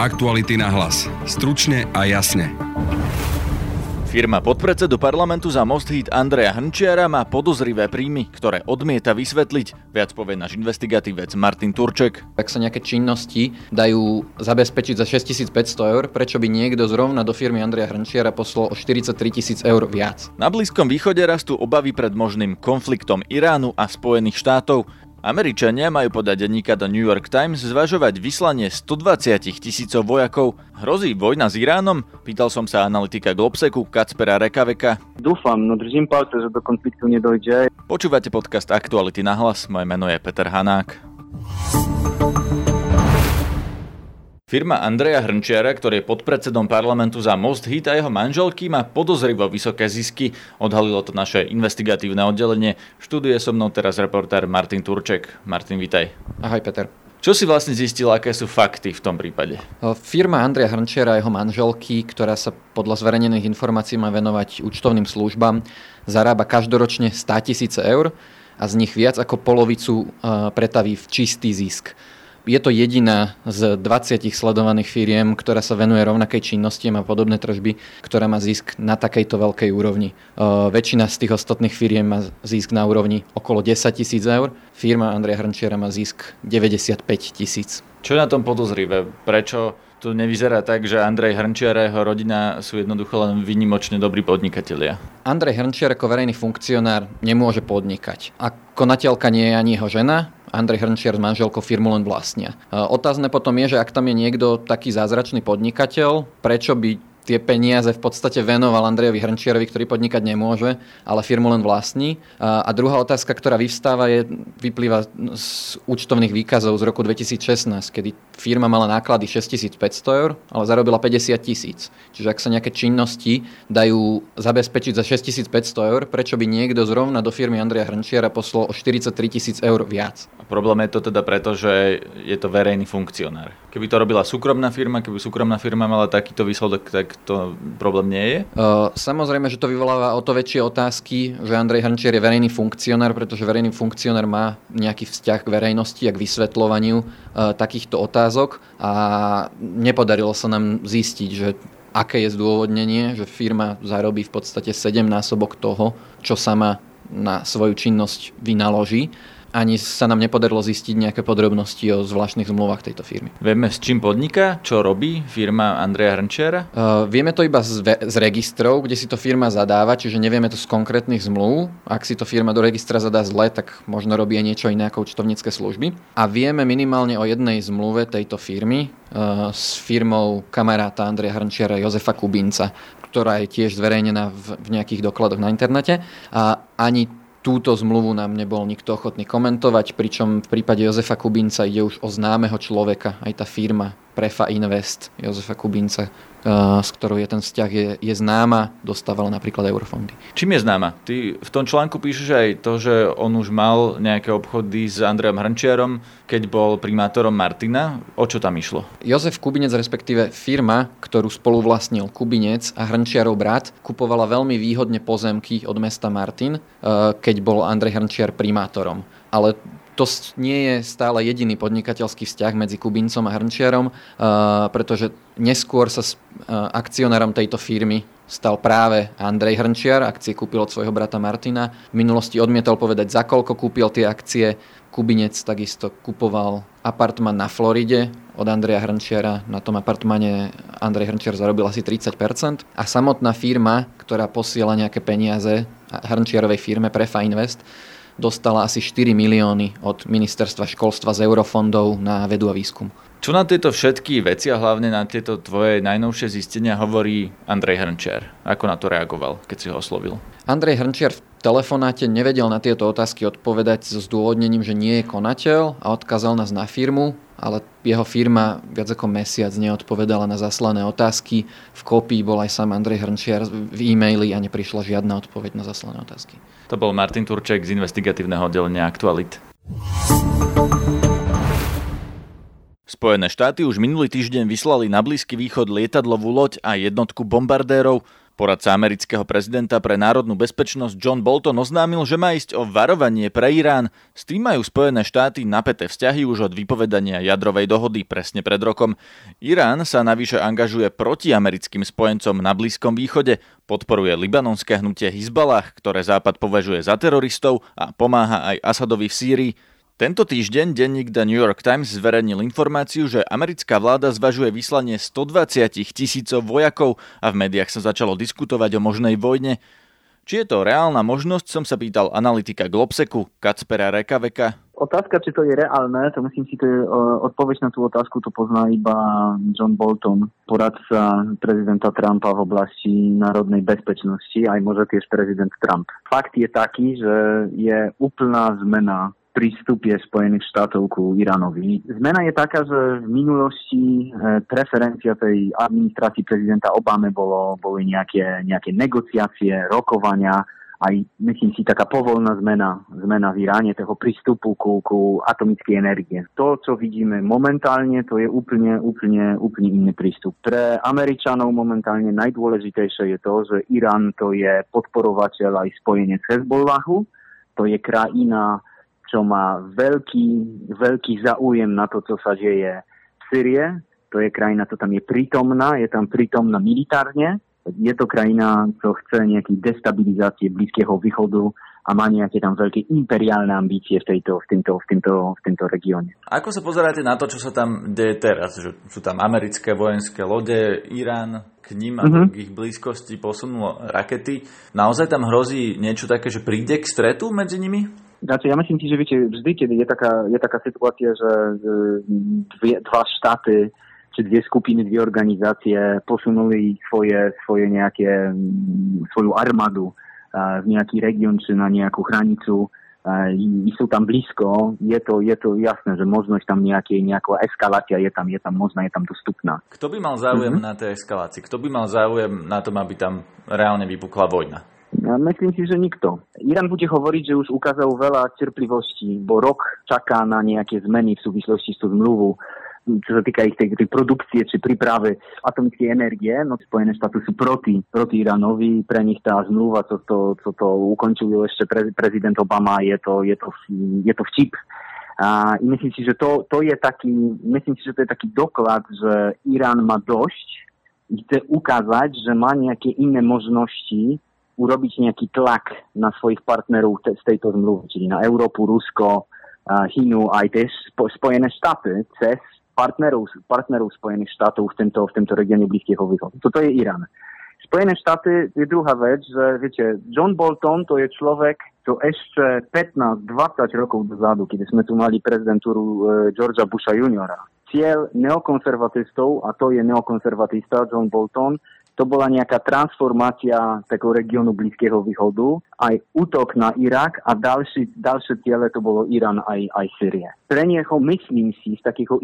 Aktuality na hlas. Stručne a jasne. Firma podpredsedu parlamentu za Most Hit Andreja Hrnčiara má podozrivé príjmy, ktoré odmieta vysvetliť. Viac povie náš investigatívec Martin Turček. Ak sa nejaké činnosti dajú zabezpečiť za 6500 eur, prečo by niekto zrovna do firmy Andreja Hrnčiara poslal o 43 tisíc eur viac? Na Blízkom východe rastú obavy pred možným konfliktom Iránu a Spojených štátov. Američania majú podľa denníka The New York Times zvažovať vyslanie 120 tisícov vojakov. Hrozí vojna s Iránom? Pýtal som sa analytika Globseku Kacpera Rekaveka. Dúfam, no držím palce, že do konfliktu nedojde. Počúvate podcast Aktuality na hlas, moje meno je Peter Hanák. Firma Andreja Hrnčiara, ktorý je podpredsedom parlamentu za Most Hit a jeho manželky, má podozrivo vysoké zisky. Odhalilo to naše investigatívne oddelenie. Študuje so mnou teraz reportér Martin Turček. Martin, vitaj. Ahoj Peter. Čo si vlastne zistil, aké sú fakty v tom prípade? Firma Andreja Hrnčiara a jeho manželky, ktorá sa podľa zverejnených informácií má venovať účtovným službám, zarába každoročne 100 tisíce eur a z nich viac ako polovicu pretaví v čistý zisk je to jediná z 20 sledovaných firiem, ktorá sa venuje rovnakej činnosti a má podobné tržby, ktorá má zisk na takejto veľkej úrovni. Uh, väčšina z tých ostatných firiem má zisk na úrovni okolo 10 tisíc eur. Firma Andreja Hrnčiara má zisk 95 tisíc. Čo je na tom podozrivé? Prečo to nevyzerá tak, že Andrej Hrnčiar a jeho rodina sú jednoducho len vynimočne dobrí podnikatelia. Andrej Hrnčiar ako verejný funkcionár nemôže podnikať. A konateľka nie je ani jeho žena, Andrej Hrnčiar s manželkou firmu len vlastnia. Otázne potom je, že ak tam je niekto taký zázračný podnikateľ, prečo by tie peniaze v podstate venoval Andrejovi Hrnčiarovi, ktorý podnikať nemôže, ale firmu len vlastní. A, druhá otázka, ktorá vyvstáva, je, vyplýva z účtovných výkazov z roku 2016, kedy firma mala náklady 6500 eur, ale zarobila 50 tisíc. Čiže ak sa nejaké činnosti dajú zabezpečiť za 6500 eur, prečo by niekto zrovna do firmy Andreja Hrnčiara poslal o 43 tisíc eur viac? Problém je to teda preto, že je to verejný funkcionár. Keby to robila súkromná firma, keby súkromná firma mala takýto výsledok, tak to problém nie je? Uh, samozrejme, že to vyvoláva o to väčšie otázky, že Andrej Hrnčiar je verejný funkcionár, pretože verejný funkcionár má nejaký vzťah k verejnosti a k vysvetľovaniu uh, takýchto otázok a nepodarilo sa nám zistiť, že aké je zdôvodnenie, že firma zarobí v podstate 7 násobok toho, čo sama na svoju činnosť vynaloží ani sa nám nepodarilo zistiť nejaké podrobnosti o zvláštnych zmluvách tejto firmy. Vieme, s čím podniká? Čo robí firma Andreja Hrnčiara? Uh, vieme to iba z, z registrov, kde si to firma zadáva, čiže nevieme to z konkrétnych zmluv. Ak si to firma do registra zadá zle, tak možno robí aj niečo iné ako účtovnícke služby. A vieme minimálne o jednej zmluve tejto firmy uh, s firmou kamaráta Andreja Hrnčiara Jozefa Kubinca, ktorá je tiež zverejnená v, v nejakých dokladoch na internete. A ani túto zmluvu nám nebol nikto ochotný komentovať, pričom v prípade Jozefa Kubinca ide už o známeho človeka, aj tá firma Prefa Invest Jozefa Kubinca s ktorou je ten vzťah, je, je známa, dostávala napríklad eurofondy. Čím je známa? Ty v tom článku píšeš aj to, že on už mal nejaké obchody s Andrejom Hrnčiarom, keď bol primátorom Martina. O čo tam išlo? Jozef Kubinec, respektíve firma, ktorú spolu vlastnil Kubinec a Hrnčiarov brat, kupovala veľmi výhodne pozemky od mesta Martin, e, keď bol Andrej Hrnčiar primátorom. Ale to nie je stále jediný podnikateľský vzťah medzi Kubincom a Hrnčiarom, pretože neskôr sa akcionárom tejto firmy stal práve Andrej Hrnčiar, akcie kúpil od svojho brata Martina. V minulosti odmietol povedať, za koľko kúpil tie akcie. Kubinec takisto kupoval apartman na Floride od Andreja Hrnčiara. Na tom apartmane Andrej Hrnčiar zarobil asi 30%. A samotná firma, ktorá posiela nejaké peniaze Hrnčiarovej firme Prefa Invest, dostala asi 4 milióny od ministerstva školstva z eurofondov na vedu a výskum. Čo na tieto všetky veci a hlavne na tieto tvoje najnovšie zistenia hovorí Andrej Hrnčiar? Ako na to reagoval, keď si ho oslovil? Andrej Hrnčiar v telefonáte nevedel na tieto otázky odpovedať so zdôvodnením, že nie je konateľ a odkázal nás na firmu, ale jeho firma viac ako mesiac neodpovedala na zaslané otázky. V kopii bol aj sám Andrej Hrnčiar v e-maili a neprišla žiadna odpoveď na zaslané otázky. To bol Martin Turček z investigatívneho oddelenia Aktualit. Spojené štáty už minulý týždeň vyslali na Blízky východ lietadlovú loď a jednotku bombardérov. Poradca amerického prezidenta pre národnú bezpečnosť John Bolton oznámil, že má ísť o varovanie pre Irán. S tým majú Spojené štáty napäté vzťahy už od vypovedania jadrovej dohody presne pred rokom. Irán sa navyše angažuje proti americkým spojencom na Blízkom východe, podporuje libanonské hnutie Hizbalah, ktoré Západ považuje za teroristov a pomáha aj Asadovi v Sýrii. Tento týždeň denník The New York Times zverejnil informáciu, že americká vláda zvažuje vyslanie 120 tisícov vojakov a v médiách sa začalo diskutovať o možnej vojne. Či je to reálna možnosť, som sa pýtal analytika Globseku, Kacpera Rekaveka. Otázka, či to je reálne, to myslím si, to je odpoveď na tú otázku, to pozná iba John Bolton, poradca prezidenta Trumpa v oblasti národnej bezpečnosti, aj môže tiež prezident Trump. Fakt je taký, že je úplná zmena prístup je Spojených štátov ku Iránovi. Zmena je taká, že v minulosti e, preferencia tej administrácii prezidenta Obamy bolo, boli nejaké, nejaké negociácie, rokovania, aj myslím si taká povolná zmena, zmena v Iráne toho prístupu ku, ku atomickej energie. To, čo vidíme momentálne, to je úplne, úplne, úplne iný prístup. Pre Američanov momentálne najdôležitejšie je to, že Irán to je podporovateľ aj spojenec Hezbollahu, to je krajina, čo má veľký, veľký záujem na to, čo sa deje v Syrie. To je krajina, čo tam je prítomná, je tam prítomná militárne. Je to krajina, čo chce nejaký destabilizácie Blízkeho východu a má nejaké tam veľké imperiálne ambície v, tejto, v, týmto, v, týmto, v týmto regióne. Ako sa pozeráte na to, čo sa tam deje teraz? Že sú tam americké vojenské lode, Irán k ním a k ich blízkosti posunul rakety. Naozaj tam hrozí niečo také, že príde k stretu medzi nimi? Znaczy, ja myslím si, že viete, vždy, keď je taká, je taká situácia, že dvie, dva štáty či dve skupiny, dve organizácie posunuli svoje, svoje nejaké, svoju armádu v nejaký región či na nejakú hranicu i sú tam blízko, je to, je to jasné, že možnosť tam nejaké, nejaká eskalácia je tam, je tam možná, je tam dostupná. Kto by mal záujem mm-hmm. na tej eskalácii? Kto by mal záujem na tom, aby tam reálne vypukla vojna? Myslím si, že nikto. Irán bude hovoriť, že už ukázal veľa trpliwosti, bo rok čaká na nejaké zmeny v súvislosti s tú zmluvu čo sa týka ich tej, tej produkcie či príprave atomickej energie, no Spojené štáty sú proti, proti Iránovi, pre nich tá zmluva, co to, co to ukončil ešte pre, prezident Obama, je to, je to, je to vtip. A myslím si, že to, to je taký, myslím si, že to je taký doklad, že Irán má dosť, chce ukázať, že má nejaké iné možnosti urobiť nejaký tlak na svojich partnerov z tejto zmluvy, čiže na Európu, Rusko, Čínu, aj tie Spojené štáty cez partnerov, partnerov Spojených štátov v tento, v tento regióne Blízkeho východu. Toto je Irán. Spojené štáty je druhá vec, že viete, John Bolton to je človek, čo ešte 15-20 rokov dozadu, keď sme tu mali prezidentúru e, Georgia Busha juniora. Cieľ neokonservatistov, a to je neokonservatista John Bolton, to bola nejaká transformácia takého regiónu Blízkeho východu, aj útok na Irak a ďalší, ďalšie to bolo Irán aj, aj Syrie. Pre neho myslím si z takého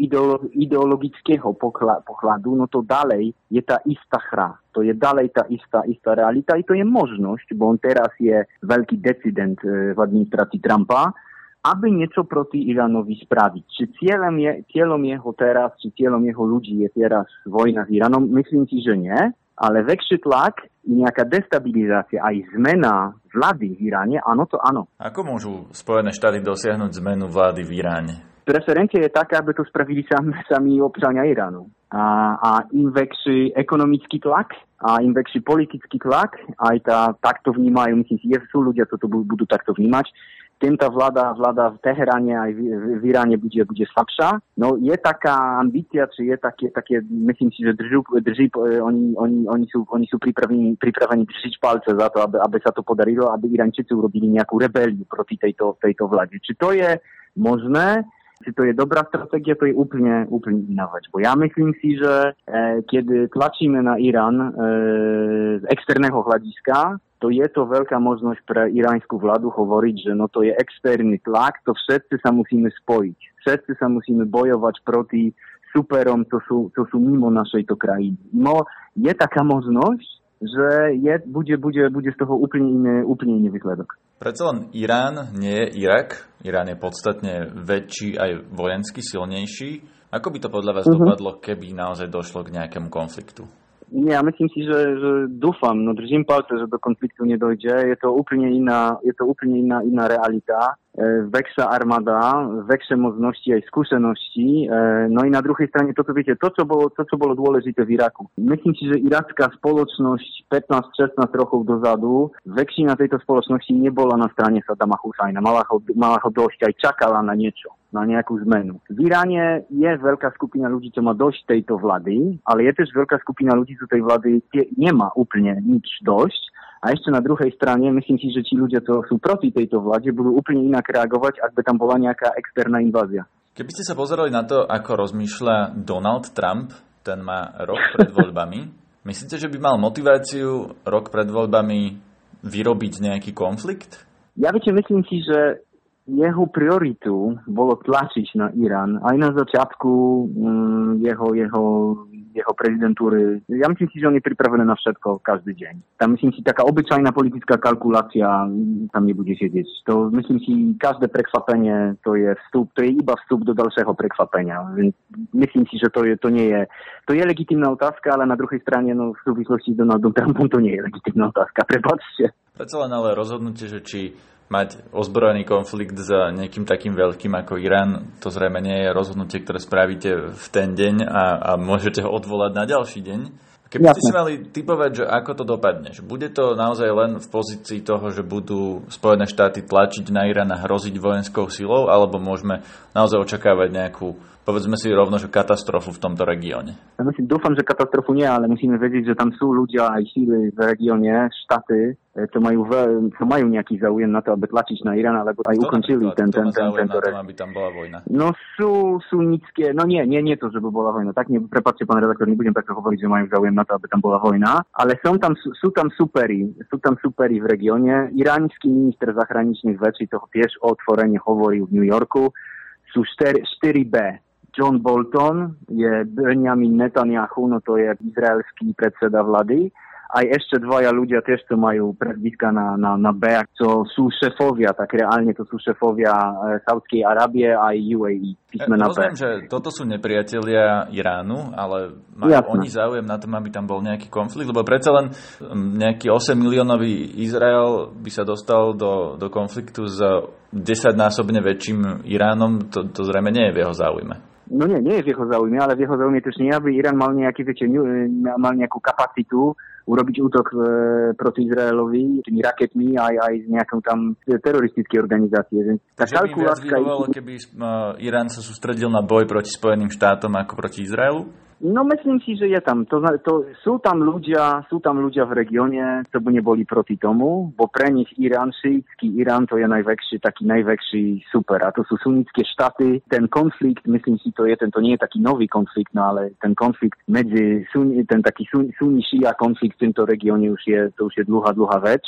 ideologického pohľadu, no to ďalej je tá istá hra. To je ďalej tá istá, istá realita i to je možnosť, bo on teraz je veľký decident e, v administrácii Trumpa, aby niečo proti Iránovi spraviť. Či cieľom, je, cieľom jeho teraz, či cieľom jeho ľudí je teraz s Iránom, myslím si, že nie ale väčší tlak nejaká destabilizácia, aj zmena vlády v Iráne, áno, to áno. Ako môžu Spojené štáty dosiahnuť zmenu vlády v Iráne? Preferencia je taká, aby to spravili sami, sami občania Iránu. A, a im väčší ekonomický tlak a im väčší politický tlak, aj tá, takto vnímajú, myslím si, sú ľudia, čo to budú takto vnímať, tým tá vláda, vláda v Teheráne aj v, v Iráne bude, bude slabšia. No je taká ambícia, či je také, také myslím si, že držú, drží, oni, oni, oni, sú, oni sú pripravení, pripravení držiť palce za to, aby, aby sa to podarilo, aby Iránčici urobili nejakú rebeliu proti tejto, tejto vláde. Či to je možné, či to je dobrá stratégia, to je úplne, úplne iná vec. Bo ja myslím si, že e, keď tlačíme na Irán e, z externého hľadiska, to je to veľká možnosť pre iránsku vládu hovoriť, že no to je externý tlak, to všetci sa musíme spojiť. Všetci sa musíme bojovať proti superom, to sú, to sú mimo našej to krajiny. No, je taká možnosť, že je, bude, bude, bude z toho úplne iný, úplne iný výsledok. Prečo len Irán nie je Irak. Irán je podstatne väčší aj vojensky silnejší. Ako by to podľa vás uh-huh. dopadlo, keby naozaj došlo k nejakému konfliktu? Nie, ja myslím si, že, že dúfam, no držím palce, že do konfliktu nedojdzie. Je to úplne iná, je to úplne iná, iná realita. E, Weksza armada, väčšie možnosti aj skúsenosti. E, no i na druhej strane toto, viete, to, čo bolo, to, čo bolo dôležité v Iraku. Myslím si, že iracká spoločnosť 15-16 rokov dozadu, väčšina tejto spoločnosti nebola na strane Saddama Husajna. Mala ho, mala ho dosť, aj čakala na niečo na nejakú zmenu. V Iráne je veľká skupina ľudí, čo má dosť tejto vlády, ale je tiež veľká skupina ľudí, čo tej vlády nemá úplne nič dosť a ešte na druhej strane, myslím si, že tí ľudia, čo sú proti tejto vláde, budú úplne inak reagovať, ak by tam bola nejaká externá invázia. Keby ste sa pozerali na to, ako rozmýšľa Donald Trump, ten má rok pred voľbami, myslíte, že by mal motiváciu rok pred voľbami vyrobiť nejaký konflikt? Ja viete, myslím si, že jeho prioritu bolo tlačiť na Irán. Aj na začiatku mm, jeho, jeho jeho prezidentúry. Ja myslím si, že on je pripravený na všetko každý deň. Tam myslím si, taká obyčajná politická kalkulácia tam nebude sedieť. To myslím si, každé prekvapenie to je vstup, to je iba vstup do ďalšieho prekvapenia. Myslím si, že to, je, to nie je, to je legitimná otázka, ale na druhej strane no, v súvislosti s Donaldom Trumpom to nie je legitimná otázka. Prepačte. Predsa len ale rozhodnutie, že či mať ozbrojený konflikt s nejakým takým veľkým ako Irán, to zrejme nie je rozhodnutie, ktoré spravíte v ten deň a, a môžete ho odvolať na ďalší deň. Keby ste si mali typovať, že ako to dopadne, že bude to naozaj len v pozícii toho, že budú Spojené štáty tlačiť na Irán a hroziť vojenskou silou, alebo môžeme naozaj očakávať nejakú povedzme si rovno, že katastrofu v tomto regióne? Ja myslím, dúfam, že katastrofu nie, ale musíme vedieť, že tam sú ľudia aj síly v regióne, štáty, čo majú, veľ, čo majú nejaký záujem na to, aby tlačiť na Irán, alebo aj Kto ukončili ten, ten, ten, ten, ten, aby tam bola vojna? No sú sunnické, no nie, nie, nie to, že by bola vojna. Tak ne, prepáčte, pán redaktor, nebudem takto hovoriť, že majú záujem na to, aby tam bola vojna, ale sú tam, sú, sú tam superi, sú tam superi v regióne. Iránsky minister zahraničných vecí toho tiež otvorene hovorí v New Yorku. Sú 4, 4B, John Bolton, je Benjamin Netanyahu, no to je izraelský predseda vlády aj ešte dvaja ľudia tiež to majú prezbytka na, na, na B, čo sú šefovia, tak reálne to sú šefovia e, Saudskej Arábie aj UAE. Písmena Rozumiem, že toto sú nepriatelia Iránu, ale majú Jasne. oni záujem na tom, aby tam bol nejaký konflikt, lebo predsa len nejaký 8 miliónový Izrael by sa dostal do, do konfliktu s 10-násobne väčším Iránom, to, to zrejme nie je v jeho záujme. No nie, nie je v jeho záujme, ale v jeho záujme tiež nie, aby Irán mal, nejaký, viete, mal nejakú kapacitu urobiť útok e, proti Izraelovi tými raketmi aj, aj z nejakou tam teroristické organizácie. Tá Že kalkulátka... By keby e, Irán sa sústredil na boj proti Spojeným štátom ako proti Izraelu? No myslím si, je tam. To, to, sú, tam ľudia, sú tam ľudia v regióne, čo by neboli proti tomu, bo pre nich Irán, Irán, to je najväčší, taký najväčší super. A to sú sunnické štáty. Ten konflikt, myslím si, to je, tento nie je taký nový konflikt, no ale ten konflikt medzi, ten taký sunni a konflikt v tomto regióne už je, to už je dlhá, dlhá vec.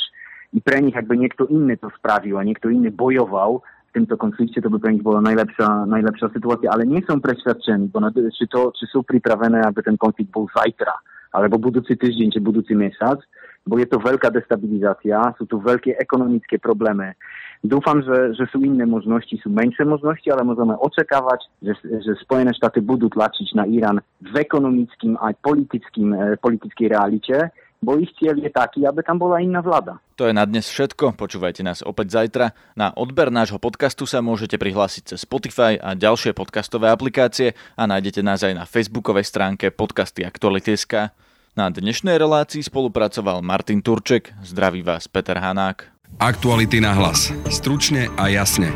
I pre nich, ak by niekto iný to spravil a niekto iný bojoval, v tomto konflikte, to by pre nich bola najlepšia, najlepšia situácia. Ale nie som presvedčený, či, to, či sú pripravené, aby ten konflikt bol zajtra, alebo budúci týždeň, či budúci mesiac, bo je to veľká destabilizácia, sú tu veľké ekonomické problémy. Dúfam, že, že sú iné možnosti, sú menšie možnosti, ale môžeme očakávať, že, že Spojené štáty budú tlačiť na Irán v ekonomickým aj politickým, eh, politickej realite, bo ich cieľ je taký, aby tam bola iná vláda. To je na dnes všetko, počúvajte nás opäť zajtra. Na odber nášho podcastu sa môžete prihlásiť cez Spotify a ďalšie podcastové aplikácie a nájdete nás aj na facebookovej stránke podcasty Aktuality.sk. Na dnešnej relácii spolupracoval Martin Turček, zdraví vás Peter Hanák. Aktuality na hlas. Stručne a jasne.